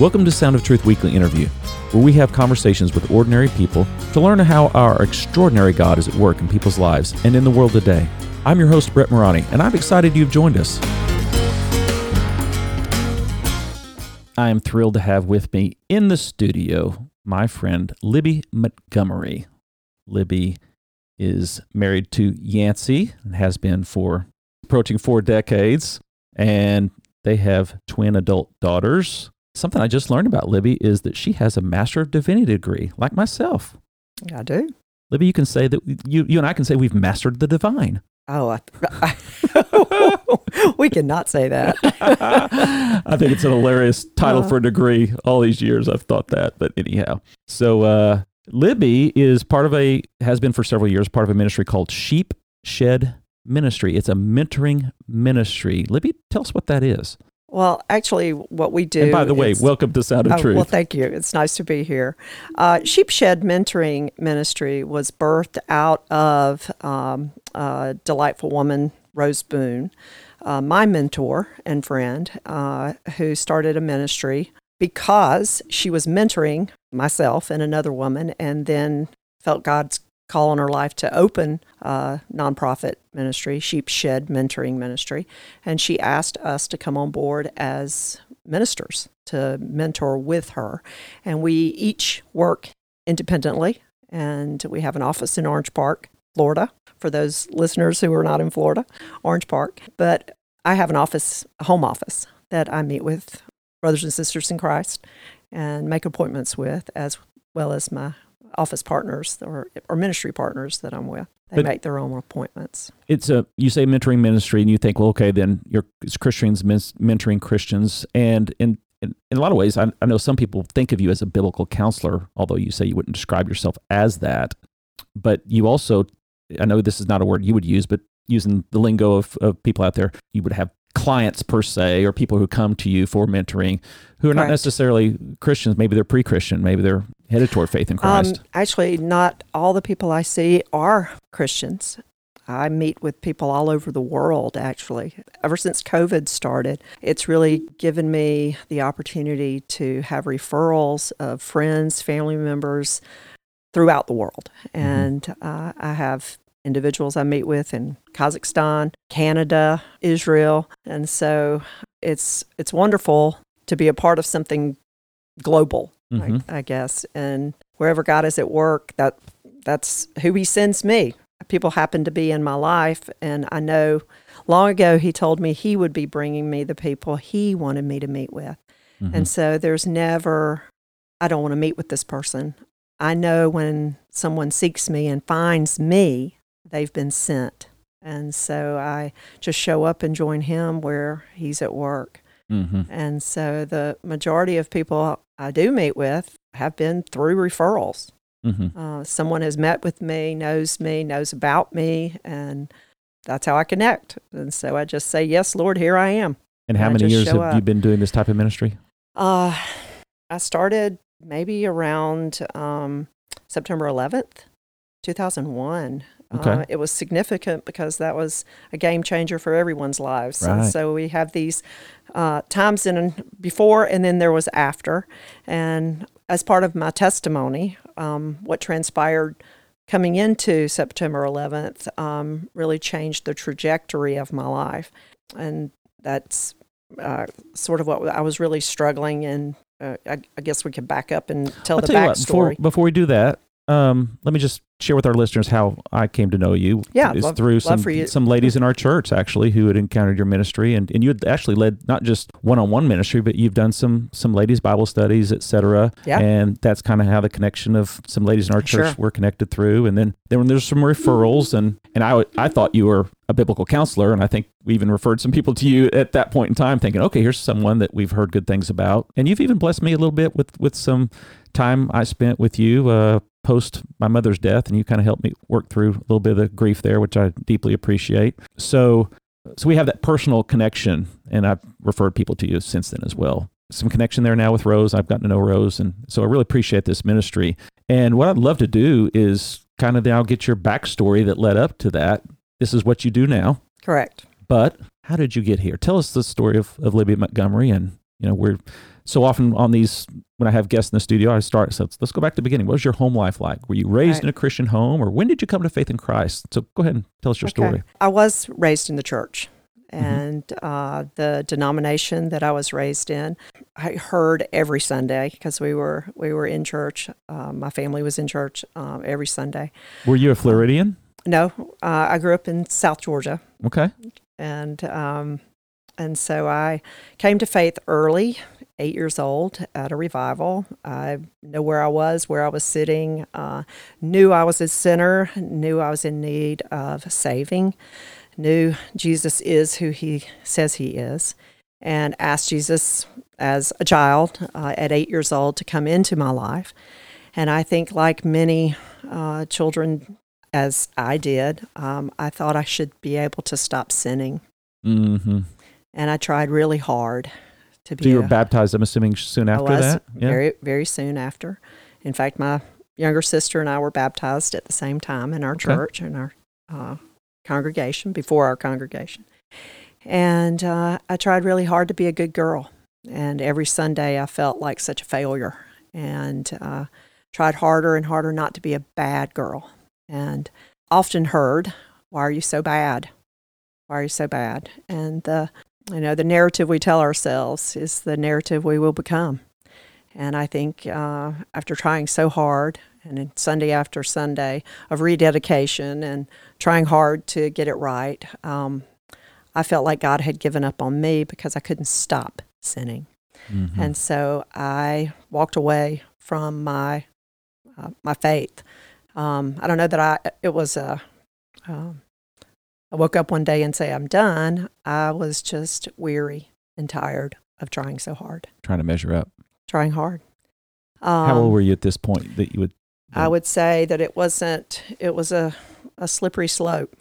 Welcome to Sound of Truth Weekly Interview, where we have conversations with ordinary people to learn how our extraordinary God is at work in people's lives and in the world today. I'm your host, Brett Morani, and I'm excited you've joined us. I am thrilled to have with me in the studio my friend Libby Montgomery. Libby is married to Yancey and has been for approaching four decades, and they have twin adult daughters. Something I just learned about Libby is that she has a Master of Divinity degree, like myself. I do. Libby, you can say that you, you and I can say we've mastered the divine. Oh, I, I, we cannot say that. I think it's an hilarious title uh, for a degree. All these years I've thought that, but anyhow. So uh, Libby is part of a has been for several years part of a ministry called Sheep Shed Ministry. It's a mentoring ministry. Libby, tell us what that is. Well, actually, what we do. And by the way, welcome to Sound of oh, Truth. Well, thank you. It's nice to be here. Uh, Sheepshed Mentoring Ministry was birthed out of um, a delightful woman, Rose Boone, uh, my mentor and friend, uh, who started a ministry because she was mentoring myself and another woman, and then felt God's call on her life to open a nonprofit ministry, Sheep Shed Mentoring Ministry, and she asked us to come on board as ministers to mentor with her. And we each work independently, and we have an office in Orange Park, Florida, for those listeners who are not in Florida, Orange Park. But I have an office, a home office, that I meet with brothers and sisters in Christ and make appointments with, as well as my office partners or, or ministry partners that I'm with. They but make their own appointments. It's a you say mentoring ministry, and you think, well, okay, then you're it's Christians mentoring Christians, and in in, in a lot of ways, I, I know some people think of you as a biblical counselor, although you say you wouldn't describe yourself as that. But you also, I know this is not a word you would use, but using the lingo of, of people out there, you would have clients per se or people who come to you for mentoring who are not necessarily Christians. Maybe they're pre-Christian. Maybe they're headed toward faith in Christ. Um, actually, not all the people I see are Christians. I meet with people all over the world, actually. Ever since COVID started, it's really given me the opportunity to have referrals of friends, family members throughout the world. Mm-hmm. And uh, I have individuals I meet with in Kazakhstan, Canada, Israel, and so it's it's wonderful to be a part of something global, mm-hmm. I, I guess. And wherever God is at work, that that's who He sends me. People happen to be in my life, and I know long ago He told me He would be bringing me the people He wanted me to meet with. Mm-hmm. And so there's never, I don't want to meet with this person. I know when someone seeks me and finds me, they've been sent. And so I just show up and join him where he's at work. Mm-hmm. And so the majority of people I do meet with have been through referrals. Mm-hmm. Uh, someone has met with me, knows me, knows about me, and that's how I connect. And so I just say, Yes, Lord, here I am. And how and many years have up. you been doing this type of ministry? Uh, I started maybe around um, September 11th, 2001. Okay. Uh, it was significant because that was a game changer for everyone's lives. Right. And so we have these uh, times in before and then there was after. And as part of my testimony, um, what transpired coming into September 11th um, really changed the trajectory of my life. And that's uh, sort of what I was really struggling in. uh, I, I, guess we could back up and tell I'll the tell backstory. What, before, before we do that, um, let me just share with our listeners how I came to know you. Yeah, it's love, through some some ladies in our church actually who had encountered your ministry, and, and you had actually led not just one on one ministry, but you've done some some ladies Bible studies, etc. Yeah, and that's kind of how the connection of some ladies in our church sure. were connected through, and then then there's some referrals, and and I I thought you were a biblical counselor, and I think we even referred some people to you at that point in time, thinking, okay, here's someone that we've heard good things about, and you've even blessed me a little bit with with some time I spent with you uh, post my mother's death, and you kind of helped me work through a little bit of the grief there, which I deeply appreciate. So, so we have that personal connection, and I've referred people to you since then as well. Some connection there now with Rose. I've gotten to know Rose, and so I really appreciate this ministry. And what I'd love to do is kind of now get your backstory that led up to that. This is what you do now. Correct. But how did you get here? Tell us the story of, of Libby Montgomery and You know, we're so often on these when I have guests in the studio, I start so let's go back to the beginning. What was your home life like? Were you raised right. in a Christian home, or when did you come to faith in Christ? So go ahead and tell us your okay. story. I was raised in the church. Mm-hmm. and mm-hmm. uh, the denomination that I was raised in, I heard every Sunday because we were we were in church. Uh, my family was in church um, every Sunday. Were you a Floridian? no, uh, I grew up in South Georgia. Okay, and um, and so I came to faith early, eight years old, at a revival. I know where I was, where I was sitting. Uh, knew I was a sinner. Knew I was in need of saving knew Jesus is who he says he is, and asked Jesus as a child uh, at eight years old to come into my life. And I think, like many uh, children, as I did, um, I thought I should be able to stop sinning. Mm-hmm. And I tried really hard to be. So you were a, baptized, I'm assuming, soon after that? Yeah. Very, very soon after. In fact, my younger sister and I were baptized at the same time in our okay. church, in our uh, congregation, before our congregation. And uh, I tried really hard to be a good girl. And every Sunday I felt like such a failure and uh, tried harder and harder not to be a bad girl. And often heard, Why are you so bad? Why are you so bad? And the you know, the narrative we tell ourselves is the narrative we will become. And I think uh, after trying so hard and Sunday after Sunday of rededication and trying hard to get it right, um, I felt like God had given up on me because I couldn't stop sinning. Mm-hmm. And so I walked away from my uh, my faith. Um, I don't know that I it was a. Um, I woke up one day and say I'm done. I was just weary and tired of trying so hard. Trying to measure up. Trying hard. Um, How old um, were you at this point that you would I would say that it wasn't. It was a a slippery slope.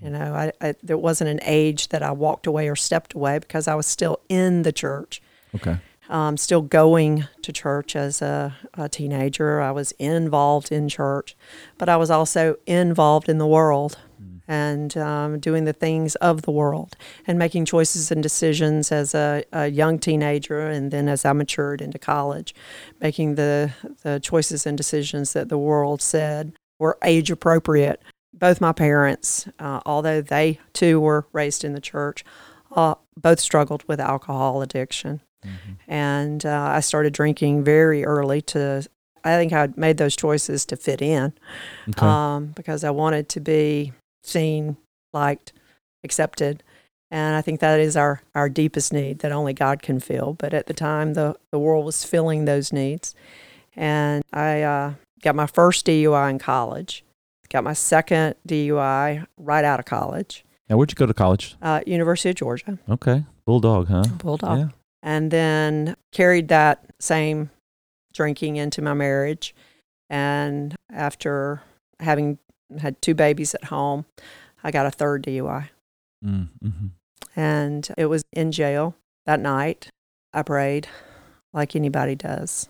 You know, I, I, there wasn't an age that I walked away or stepped away because I was still in the church. Okay. Um, still going to church as a, a teenager. I was involved in church, but I was also involved in the world and um, doing the things of the world and making choices and decisions as a, a, young teenager and then as I matured into college, making the, the choices and decisions that the world said were age appropriate. Both my parents, uh, although they too were raised in the church, uh, both struggled with alcohol addiction. Mm-hmm. And uh, I started drinking very early to I think I made those choices to fit in okay. um, because I wanted to be seen, liked, accepted. And I think that is our, our deepest need that only God can fill. But at the time, the, the world was filling those needs. And I uh, got my first DUI in college, got my second DUI right out of college. Now, where'd you go to college? Uh, University of Georgia. Okay. Bulldog, huh? Bulldog. Yeah. And then carried that same drinking into my marriage. And after having had two babies at home. I got a third DUI. Mm, mm-hmm. And it was in jail that night. I prayed like anybody does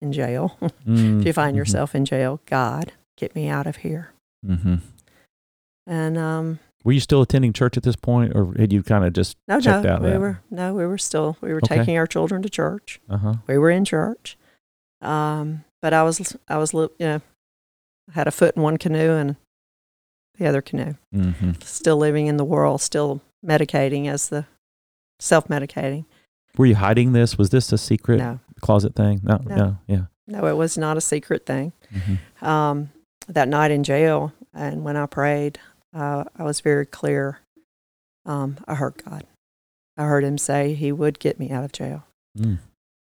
in jail. Mm, if you find mm-hmm. yourself in jail, God, get me out of here. Mm-hmm. And um, were you still attending church at this point, or had you kind of just no, checked no, out? We that? were no, we were still we were okay. taking our children to church. Uh-huh. We were in church, um, but I was I was you know had a foot in one canoe and the other canoe. Mm-hmm. Still living in the world, still medicating as the self medicating. Were you hiding this? Was this a secret no. closet thing? No, no, no, yeah. No, it was not a secret thing. Mm-hmm. Um, that night in jail, and when I prayed, uh, I was very clear. Um, I heard God. I heard Him say He would get me out of jail. Mm.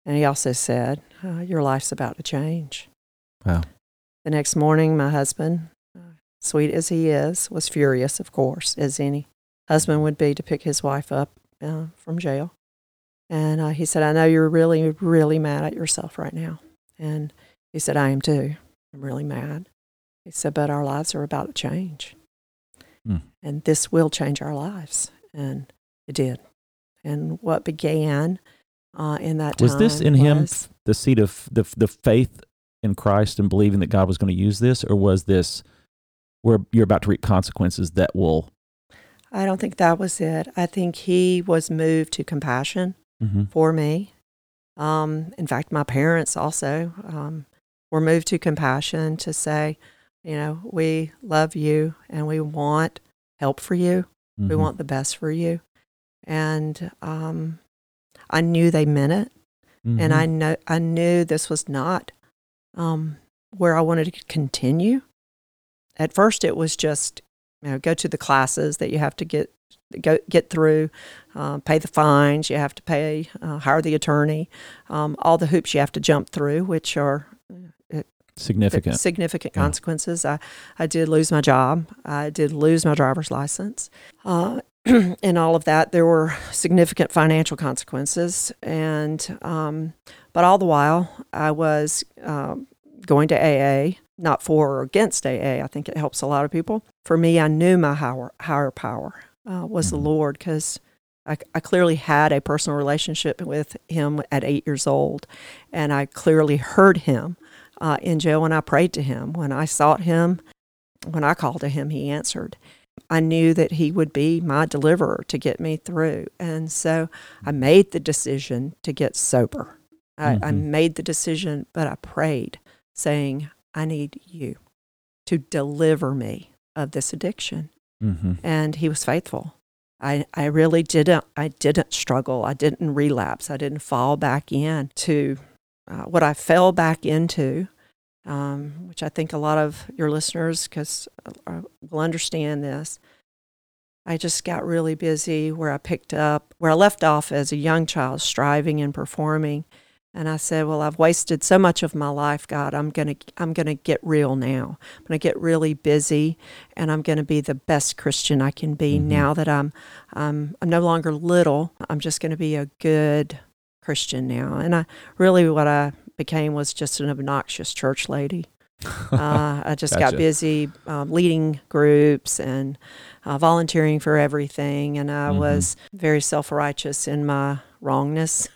And He also said, uh, Your life's about to change. Wow. The next morning, my husband sweet as he is, was furious, of course, as any husband would be to pick his wife up uh, from jail. And uh, he said, I know you're really, really mad at yourself right now. And he said, I am too. I'm really mad. He said, but our lives are about to change. Mm. And this will change our lives. And it did. And what began uh, in that was this in was, him the seed of the, the faith in Christ and believing that God was going to use this, or was this where you're about to reap consequences that will. I don't think that was it. I think he was moved to compassion mm-hmm. for me Um, in fact, my parents also um, were moved to compassion to say, you know, we love you and we want help for you. Mm-hmm. We want the best for you. And um, I knew they meant it. Mm-hmm. And I know I knew this was not um, where I wanted to continue. At first, it was just you know go to the classes that you have to get go get through, uh, pay the fines, you have to pay, uh, hire the attorney, um, all the hoops you have to jump through, which are uh, significant significant yeah. consequences. I I did lose my job. I did lose my driver's license. Uh, and all of that, there were significant financial consequences, and um, but all the while, I was um, going to AA, not for or against AA. I think it helps a lot of people. For me, I knew my higher, higher power uh, was mm-hmm. the Lord because I, I, clearly had a personal relationship with Him at eight years old, and I clearly heard Him uh, in jail when I prayed to Him. When I sought Him, when I called to Him, He answered. I knew that He would be my deliverer to get me through. And so I made the decision to get sober. I, mm-hmm. I made the decision, but I prayed, saying, I need you to deliver me of this addiction. Mm-hmm. And He was faithful. I, I really didn't I didn't struggle. I didn't relapse. I didn't fall back in to uh, what I fell back into um, which I think a lot of your listeners because uh, will understand this. I just got really busy where I picked up where I left off as a young child, striving and performing. And I said, "Well, I've wasted so much of my life, God. I'm gonna, I'm gonna get real now. I'm gonna get really busy, and I'm gonna be the best Christian I can be mm-hmm. now that I'm, I'm, I'm no longer little. I'm just gonna be a good Christian now. And I really, what I became was just an obnoxious church lady. Uh, I just gotcha. got busy um, leading groups and uh, volunteering for everything, and I mm-hmm. was very self righteous in my wrongness.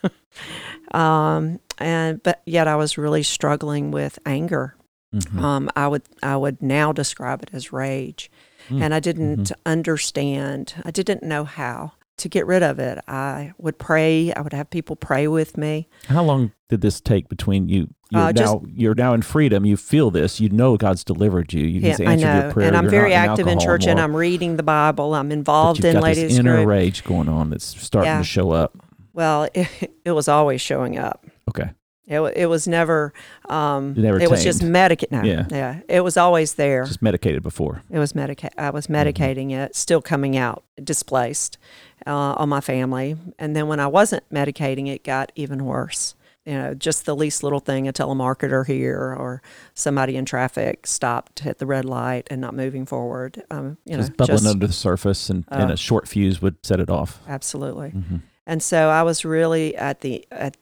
um, and but yet I was really struggling with anger. Mm-hmm. Um, I would I would now describe it as rage, mm-hmm. and I didn't mm-hmm. understand. I didn't know how to get rid of it. I would pray. I would have people pray with me. How long did this take between you? You're uh, just, now you're now in freedom. You feel this. You know God's delivered you. You yeah, I know. and I'm very active in, church, and I'm reading the Bible. I'm involved in ladies' this inner group. rage going on that's starting yeah. to show up. Well, it, it was always showing up. Okay. It, it was never. Um, never it tamed. was just medicated. No, yeah, yeah. It was always there. Just medicated before. It was medicated. I was mm-hmm. medicating mm-hmm. it, still coming out displaced uh, on my family, and then when I wasn't medicating, it got even worse. You know, just the least little thing, a telemarketer here or somebody in traffic stopped at the red light and not moving forward. Um, you just know, bubbling just, under the surface, and, uh, and a short fuse would set it off. Absolutely. Mm-hmm. And so I was really at the at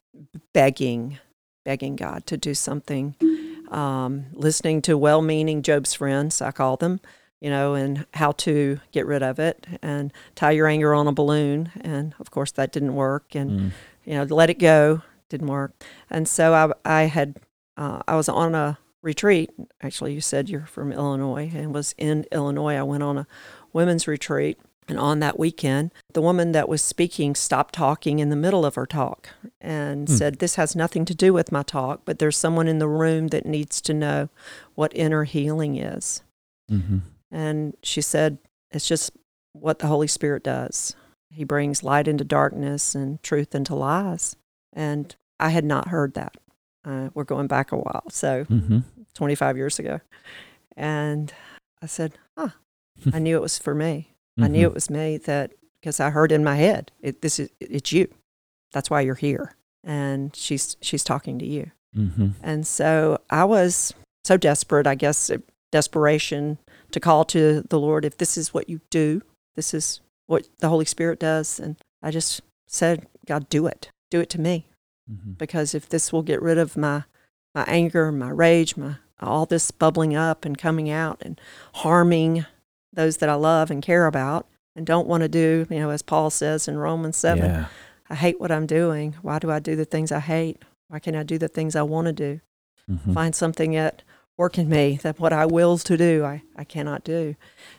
begging begging God to do something, um, listening to well meaning Job's friends, I call them, you know, and how to get rid of it and tie your anger on a balloon. And of course, that didn't work. And, mm. you know, let it go didn't work. And so I, I had, uh, I was on a retreat. Actually, you said you're from Illinois and was in Illinois. I went on a women's retreat and on that weekend, the woman that was speaking stopped talking in the middle of her talk and hmm. said, This has nothing to do with my talk, but there's someone in the room that needs to know what inner healing is. Mm-hmm. And she said, It's just what the Holy Spirit does. He brings light into darkness and truth into lies. And I had not heard that. Uh, we're going back a while, so mm-hmm. 25 years ago. And I said, Huh, I knew it was for me. Mm-hmm. I knew mm-hmm. it was me that because I heard in my head, it, this is it's you. That's why you're here, and she's she's talking to you. Mm-hmm. And so I was so desperate, I guess, desperation to call to the Lord. If this is what you do, this is what the Holy Spirit does, and I just said, God, do it, do it to me, mm-hmm. because if this will get rid of my my anger, my rage, my all this bubbling up and coming out and harming those that I love and care about and don't want to do, you know, as Paul says in Romans 7, yeah. I hate what I'm doing. Why do I do the things I hate? Why can't I do the things I want to do? Mm-hmm. Find something at work in me that what I wills to do, I, I cannot do.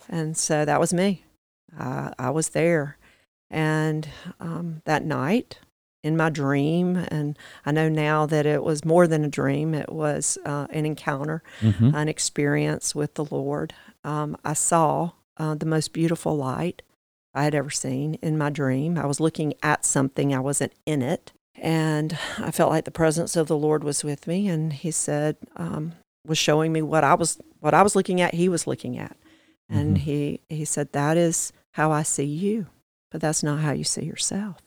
And so that was me. I, I was there. And um, that night, in my dream, and I know now that it was more than a dream. It was uh, an encounter, mm-hmm. an experience with the Lord. Um, I saw uh, the most beautiful light I had ever seen in my dream. I was looking at something, I wasn't in it. And I felt like the presence of the Lord was with me, and He said, um, was showing me what I was what I was looking at. He was looking at, and mm-hmm. he he said, "That is how I see you, but that's not how you see yourself."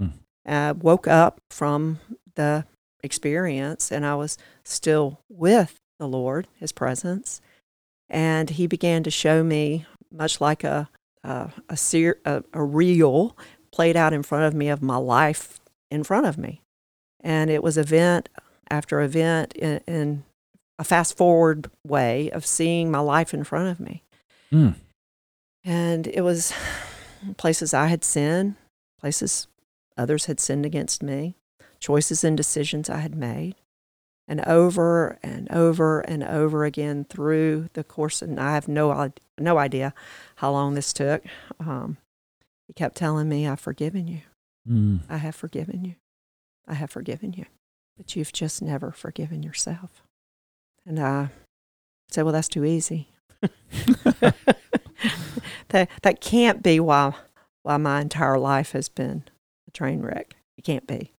Mm. I woke up from the experience, and I was still with the Lord, His presence, and He began to show me, much like a a a, ser- a, a reel played out in front of me of my life in front of me. And it was event after event in, in a fast forward way of seeing my life in front of me. Mm. And it was places I had sinned, places others had sinned against me, choices and decisions I had made. And over and over and over again through the course, and I have no, no idea how long this took. Um, he kept telling me, I've forgiven you. Mm. I have forgiven you. I have forgiven you. But you've just never forgiven yourself. And I said, Well, that's too easy. that, that can't be why, why my entire life has been a train wreck. It can't be.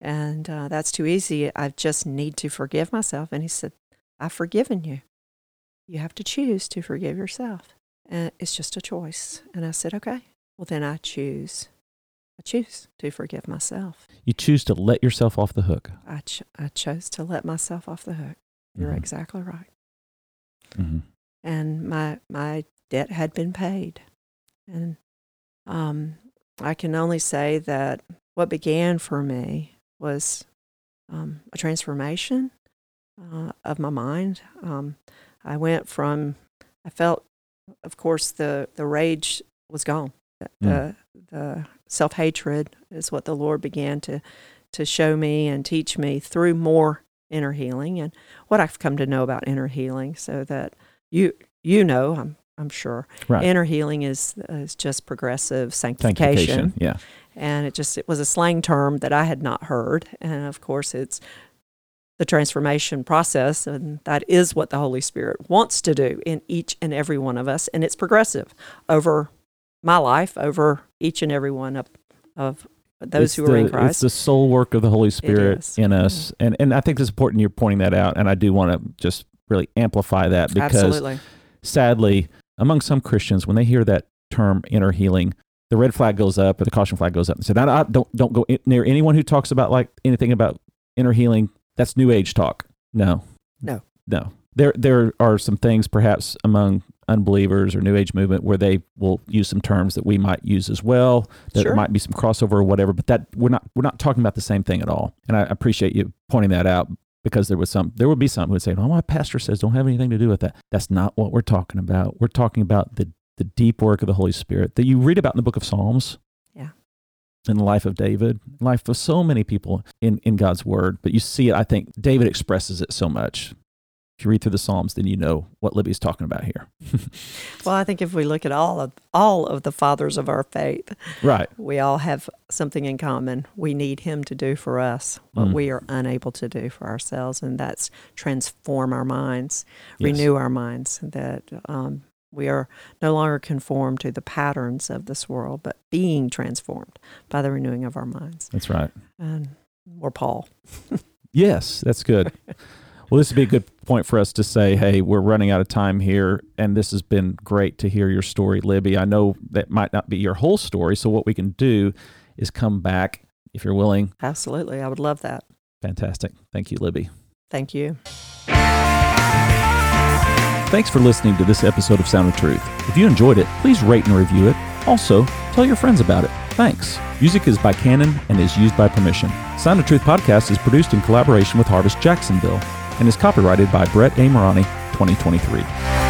And uh, that's too easy. I just need to forgive myself. And he said, I've forgiven you. You have to choose to forgive yourself. And it's just a choice. And I said, Okay, well, then I choose I choose to forgive myself. You choose to let yourself off the hook. I, ch- I chose to let myself off the hook. You're mm-hmm. exactly right. Mm-hmm. And my my debt had been paid, and um, I can only say that what began for me was um, a transformation uh, of my mind. Um, I went from I felt, of course, the the rage was gone. The, mm. the, the self hatred is what the Lord began to to show me and teach me through more inner healing and what I've come to know about inner healing, so that you you know I'm I'm sure right. inner healing is is just progressive sanctification. sanctification. Yeah, and it just it was a slang term that I had not heard, and of course it's the transformation process, and that is what the Holy Spirit wants to do in each and every one of us, and it's progressive over my life over each and every one of, of those it's who the, are in Christ. It's the soul work of the Holy Spirit in mm-hmm. us. And and I think it's important you're pointing that out. And I do want to just really amplify that because Absolutely. sadly, among some Christians, when they hear that term inner healing, the red flag goes up and the caution flag goes up and say, no, don't don't go near anyone who talks about like anything about inner healing. That's new age talk. No. No. No. There there are some things perhaps among unbelievers or new age movement where they will use some terms that we might use as well that sure. might be some crossover or whatever but that we're not we're not talking about the same thing at all and i appreciate you pointing that out because there was some there would be some who would say oh my pastor says don't have anything to do with that that's not what we're talking about we're talking about the the deep work of the holy spirit that you read about in the book of psalms yeah in the life of david life of so many people in in god's word but you see it i think david expresses it so much if you read through the Psalms, then you know what Libby's talking about here. well, I think if we look at all of all of the fathers of our faith, right, we all have something in common. We need Him to do for us what mm. we are unable to do for ourselves, and that's transform our minds, yes. renew our minds. That um, we are no longer conformed to the patterns of this world, but being transformed by the renewing of our minds. That's right. And or Paul. yes, that's good. Well, this would be a good point for us to say, hey, we're running out of time here, and this has been great to hear your story, Libby. I know that might not be your whole story, so what we can do is come back if you're willing. Absolutely. I would love that. Fantastic. Thank you, Libby. Thank you. Thanks for listening to this episode of Sound of Truth. If you enjoyed it, please rate and review it. Also, tell your friends about it. Thanks. Music is by Canon and is used by permission. Sound of Truth podcast is produced in collaboration with Harvest Jacksonville and is copyrighted by Brett A. Morani, 2023.